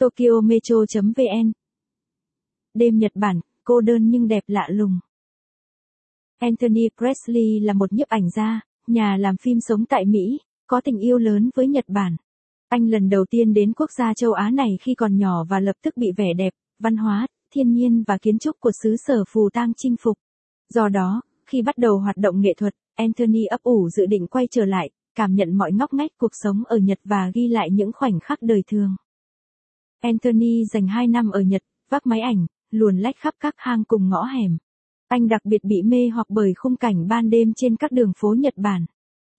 Tokyo Metro.vn Đêm Nhật Bản, cô đơn nhưng đẹp lạ lùng. Anthony Presley là một nhiếp ảnh gia, nhà làm phim sống tại Mỹ, có tình yêu lớn với Nhật Bản. Anh lần đầu tiên đến quốc gia châu Á này khi còn nhỏ và lập tức bị vẻ đẹp, văn hóa, thiên nhiên và kiến trúc của xứ sở phù tang chinh phục. Do đó, khi bắt đầu hoạt động nghệ thuật, Anthony ấp ủ dự định quay trở lại, cảm nhận mọi ngóc ngách cuộc sống ở Nhật và ghi lại những khoảnh khắc đời thường. Anthony dành 2 năm ở Nhật, vác máy ảnh, luồn lách khắp các hang cùng ngõ hẻm. Anh đặc biệt bị mê hoặc bởi khung cảnh ban đêm trên các đường phố Nhật Bản.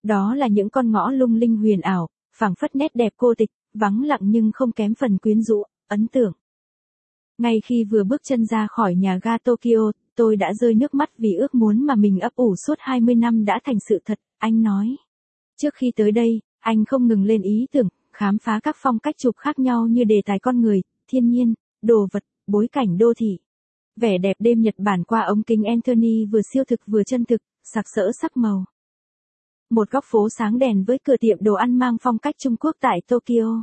Đó là những con ngõ lung linh huyền ảo, phảng phất nét đẹp cô tịch, vắng lặng nhưng không kém phần quyến rũ, ấn tượng. Ngay khi vừa bước chân ra khỏi nhà ga Tokyo, tôi đã rơi nước mắt vì ước muốn mà mình ấp ủ suốt 20 năm đã thành sự thật, anh nói. Trước khi tới đây, anh không ngừng lên ý tưởng, khám phá các phong cách chụp khác nhau như đề tài con người, thiên nhiên, đồ vật, bối cảnh đô thị. Vẻ đẹp đêm Nhật Bản qua ống kính Anthony vừa siêu thực vừa chân thực, sặc sỡ sắc màu. Một góc phố sáng đèn với cửa tiệm đồ ăn mang phong cách Trung Quốc tại Tokyo.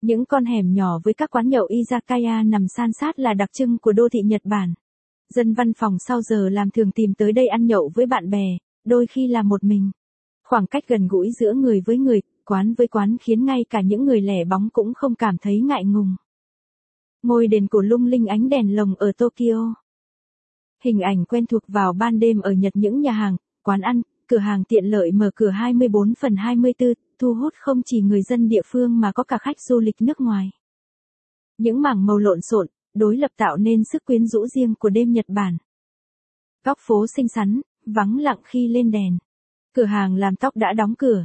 Những con hẻm nhỏ với các quán nhậu izakaya nằm san sát là đặc trưng của đô thị Nhật Bản. Dân văn phòng sau giờ làm thường tìm tới đây ăn nhậu với bạn bè, đôi khi là một mình. Khoảng cách gần gũi giữa người với người, quán với quán khiến ngay cả những người lẻ bóng cũng không cảm thấy ngại ngùng. Ngôi đền cổ lung linh ánh đèn lồng ở Tokyo. Hình ảnh quen thuộc vào ban đêm ở Nhật những nhà hàng, quán ăn, cửa hàng tiện lợi mở cửa 24 phần 24, thu hút không chỉ người dân địa phương mà có cả khách du lịch nước ngoài. Những mảng màu lộn xộn, đối lập tạo nên sức quyến rũ riêng của đêm Nhật Bản. Góc phố xinh xắn, vắng lặng khi lên đèn. Cửa hàng làm tóc đã đóng cửa.